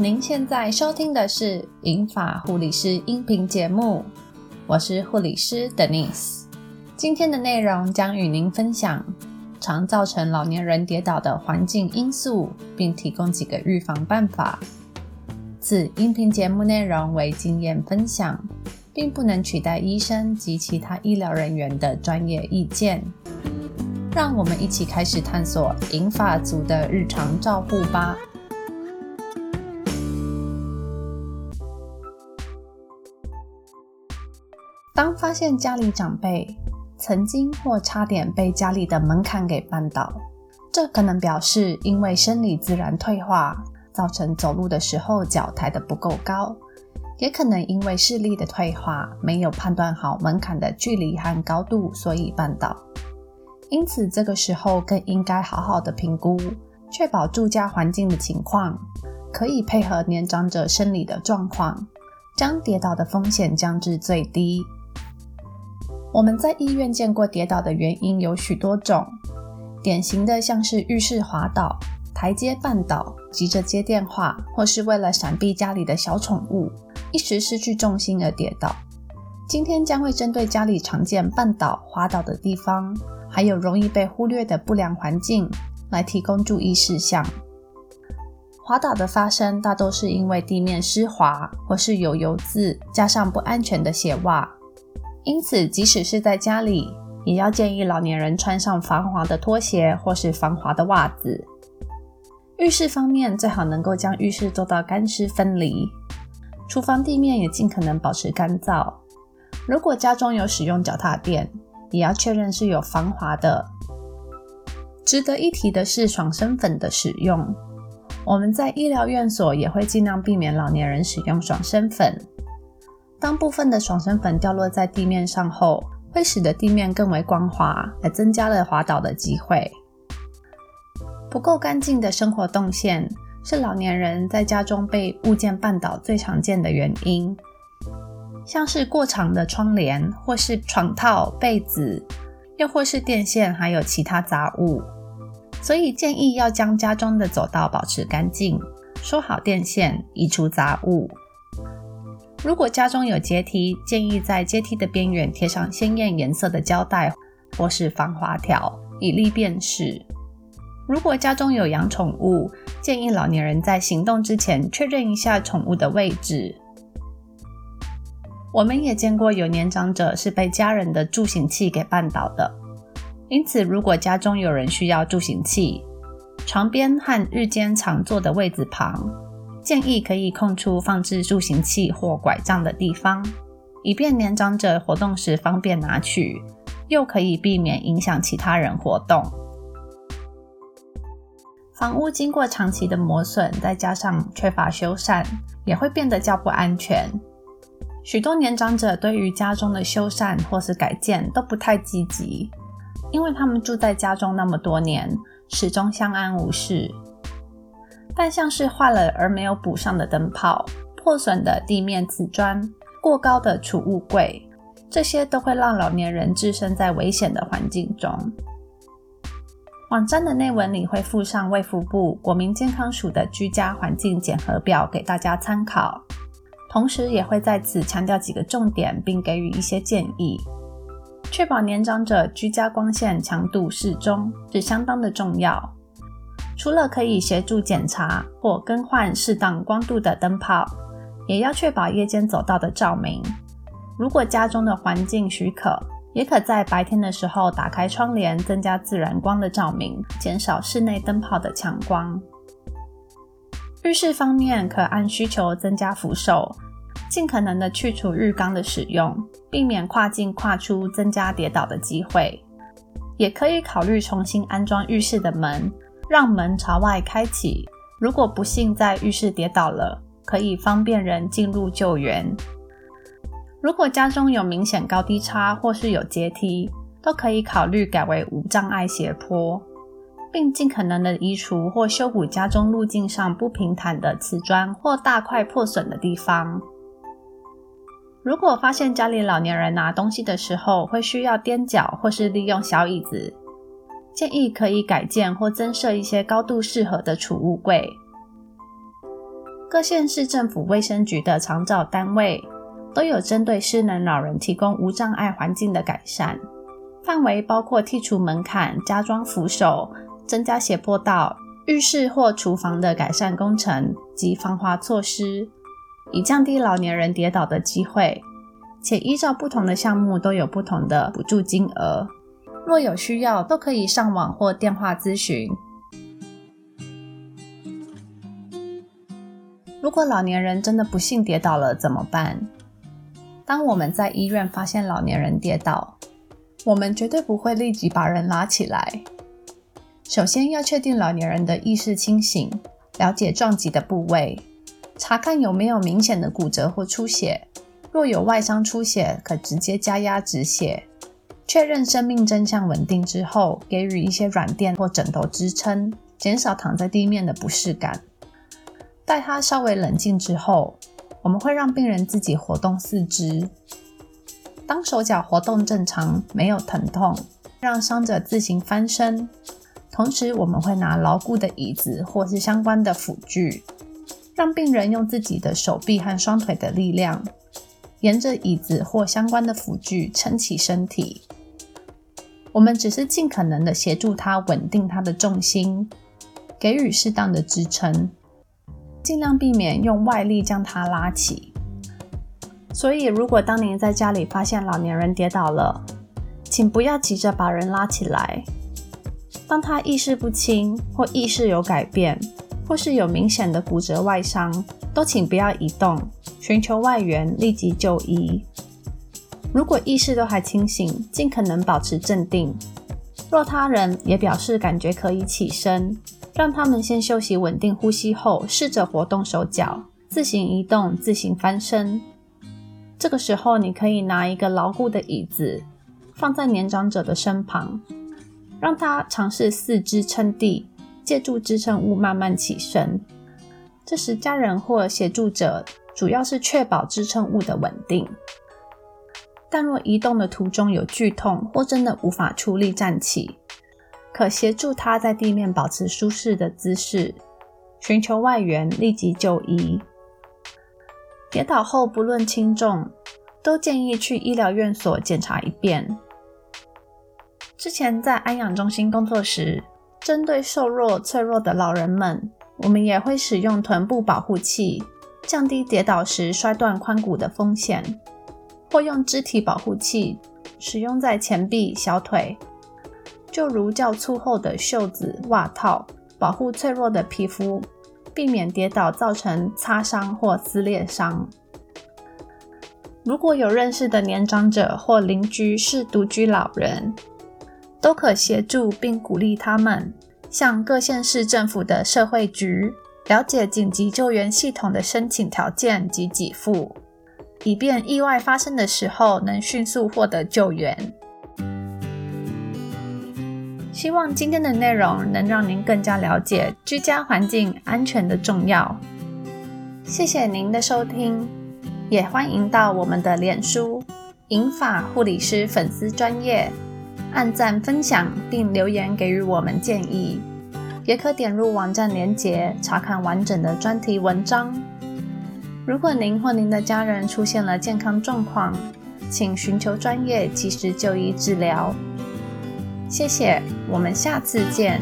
您现在收听的是银发护理师音频节目，我是护理师 Denise。今天的内容将与您分享常造成老年人跌倒的环境因素，并提供几个预防办法。此音频节目内容为经验分享，并不能取代医生及其他医疗人员的专业意见。让我们一起开始探索银发族的日常照护吧。当发现家里长辈曾经或差点被家里的门槛给绊倒，这可能表示因为生理自然退化，造成走路的时候脚抬得不够高；也可能因为视力的退化，没有判断好门槛的距离和高度，所以绊倒。因此，这个时候更应该好好的评估，确保住家环境的情况可以配合年长者生理的状况，将跌倒的风险降至最低。我们在医院见过跌倒的原因有许多种，典型的像是浴室滑倒、台阶绊倒、急着接电话，或是为了闪避家里的小宠物，一时失去重心而跌倒。今天将会针对家里常见绊倒、滑倒的地方，还有容易被忽略的不良环境，来提供注意事项。滑倒的发生大都是因为地面湿滑，或是有油渍，加上不安全的鞋袜。因此，即使是在家里，也要建议老年人穿上防滑的拖鞋或是防滑的袜子。浴室方面，最好能够将浴室做到干湿分离。厨房地面也尽可能保持干燥。如果家中有使用脚踏垫，也要确认是有防滑的。值得一提的是，爽身粉的使用，我们在医疗院所也会尽量避免老年人使用爽身粉。当部分的爽身粉掉落在地面上后，会使得地面更为光滑，而增加了滑倒的机会。不够干净的生活动线是老年人在家中被物件绊倒最常见的原因，像是过长的窗帘，或是床套、被子，又或是电线，还有其他杂物。所以建议要将家中的走道保持干净，收好电线，移除杂物。如果家中有阶梯，建议在阶梯的边缘贴上鲜艳颜色的胶带或是防滑条，以利辨识。如果家中有养宠物，建议老年人在行动之前确认一下宠物的位置。我们也见过有年长者是被家人的助行器给绊倒的，因此如果家中有人需要助行器，床边和日间常坐的位子旁。建议可以空出放置助行器或拐杖的地方，以便年长者活动时方便拿取，又可以避免影响其他人活动。房屋经过长期的磨损，再加上缺乏修缮，也会变得较不安全。许多年长者对于家中的修缮或是改建都不太积极，因为他们住在家中那么多年，始终相安无事。但像是坏了而没有补上的灯泡、破损的地面瓷砖、过高的储物柜，这些都会让老年人置身在危险的环境中。网站的内文里会附上卫福部国民健康署的居家环境检核表给大家参考，同时也会在此强调几个重点，并给予一些建议，确保年长者居家光线强度适中是相当的重要。除了可以协助检查或更换适当光度的灯泡，也要确保夜间走道的照明。如果家中的环境许可，也可在白天的时候打开窗帘，增加自然光的照明，减少室内灯泡的强光。浴室方面，可按需求增加扶手，尽可能的去除浴缸的使用，避免跨进跨出，增加跌倒的机会。也可以考虑重新安装浴室的门。让门朝外开启。如果不幸在浴室跌倒了，可以方便人进入救援。如果家中有明显高低差或是有阶梯，都可以考虑改为无障碍斜坡，并尽可能的移除或修补家中路径上不平坦的瓷砖或大块破损的地方。如果发现家里老年人拿东西的时候会需要踮脚或是利用小椅子。建议可以改建或增设一些高度适合的储物柜。各县市政府卫生局的长照单位都有针对失能老人提供无障碍环境的改善，范围包括剔除门槛、加装扶手、增加斜坡道、浴室或厨房的改善工程及防滑措施，以降低老年人跌倒的机会。且依照不同的项目都有不同的补助金额，若有需要都可以上网或电话咨询。如果老年人真的不幸跌倒了怎么办？当我们在医院发现老年人跌倒，我们绝对不会立即把人拉起来。首先要确定老年人的意识清醒，了解撞击的部位，查看有没有明显的骨折或出血。若有外伤出血，可直接加压止血。确认生命真相稳定之后，给予一些软垫或枕头支撑，减少躺在地面的不适感。待他稍微冷静之后，我们会让病人自己活动四肢。当手脚活动正常，没有疼痛，让伤者自行翻身。同时，我们会拿牢固的椅子或是相关的辅具，让病人用自己的手臂和双腿的力量，沿着椅子或相关的辅具撑起身体。我们只是尽可能的协助他稳定他的重心，给予适当的支撑。尽量避免用外力将他拉起。所以，如果当您在家里发现老年人跌倒了，请不要急着把人拉起来。当他意识不清或意识有改变，或是有明显的骨折外伤，都请不要移动，寻求外援立即就医。如果意识都还清醒，尽可能保持镇定。若他人也表示感觉可以起身。让他们先休息，稳定呼吸后，试着活动手脚，自行移动，自行翻身。这个时候，你可以拿一个牢固的椅子放在年长者的身旁，让他尝试四肢撑地，借助支撑物慢慢起身。这时，家人或协助者主要是确保支撑物的稳定。但若移动的途中有剧痛，或真的无法出力站起，可协助他在地面保持舒适的姿势，寻求外援，立即就医。跌倒后不论轻重，都建议去医疗院所检查一遍。之前在安养中心工作时，针对瘦弱脆弱的老人们，我们也会使用臀部保护器，降低跌倒时摔断髋骨的风险，或用肢体保护器使用在前臂、小腿。就如较粗厚的袖子、袜套，保护脆弱的皮肤，避免跌倒造成擦伤或撕裂伤。如果有认识的年长者或邻居是独居老人，都可协助并鼓励他们向各县市政府的社会局了解紧急救援系统的申请条件及给付，以便意外发生的时候能迅速获得救援。希望今天的内容能让您更加了解居家环境安全的重要。谢谢您的收听，也欢迎到我们的脸书“银发护理师粉丝专业”按赞分享并留言给予我们建议，也可点入网站连结查看完整的专题文章。如果您或您的家人出现了健康状况，请寻求专业及时就医治疗。谢谢，我们下次见。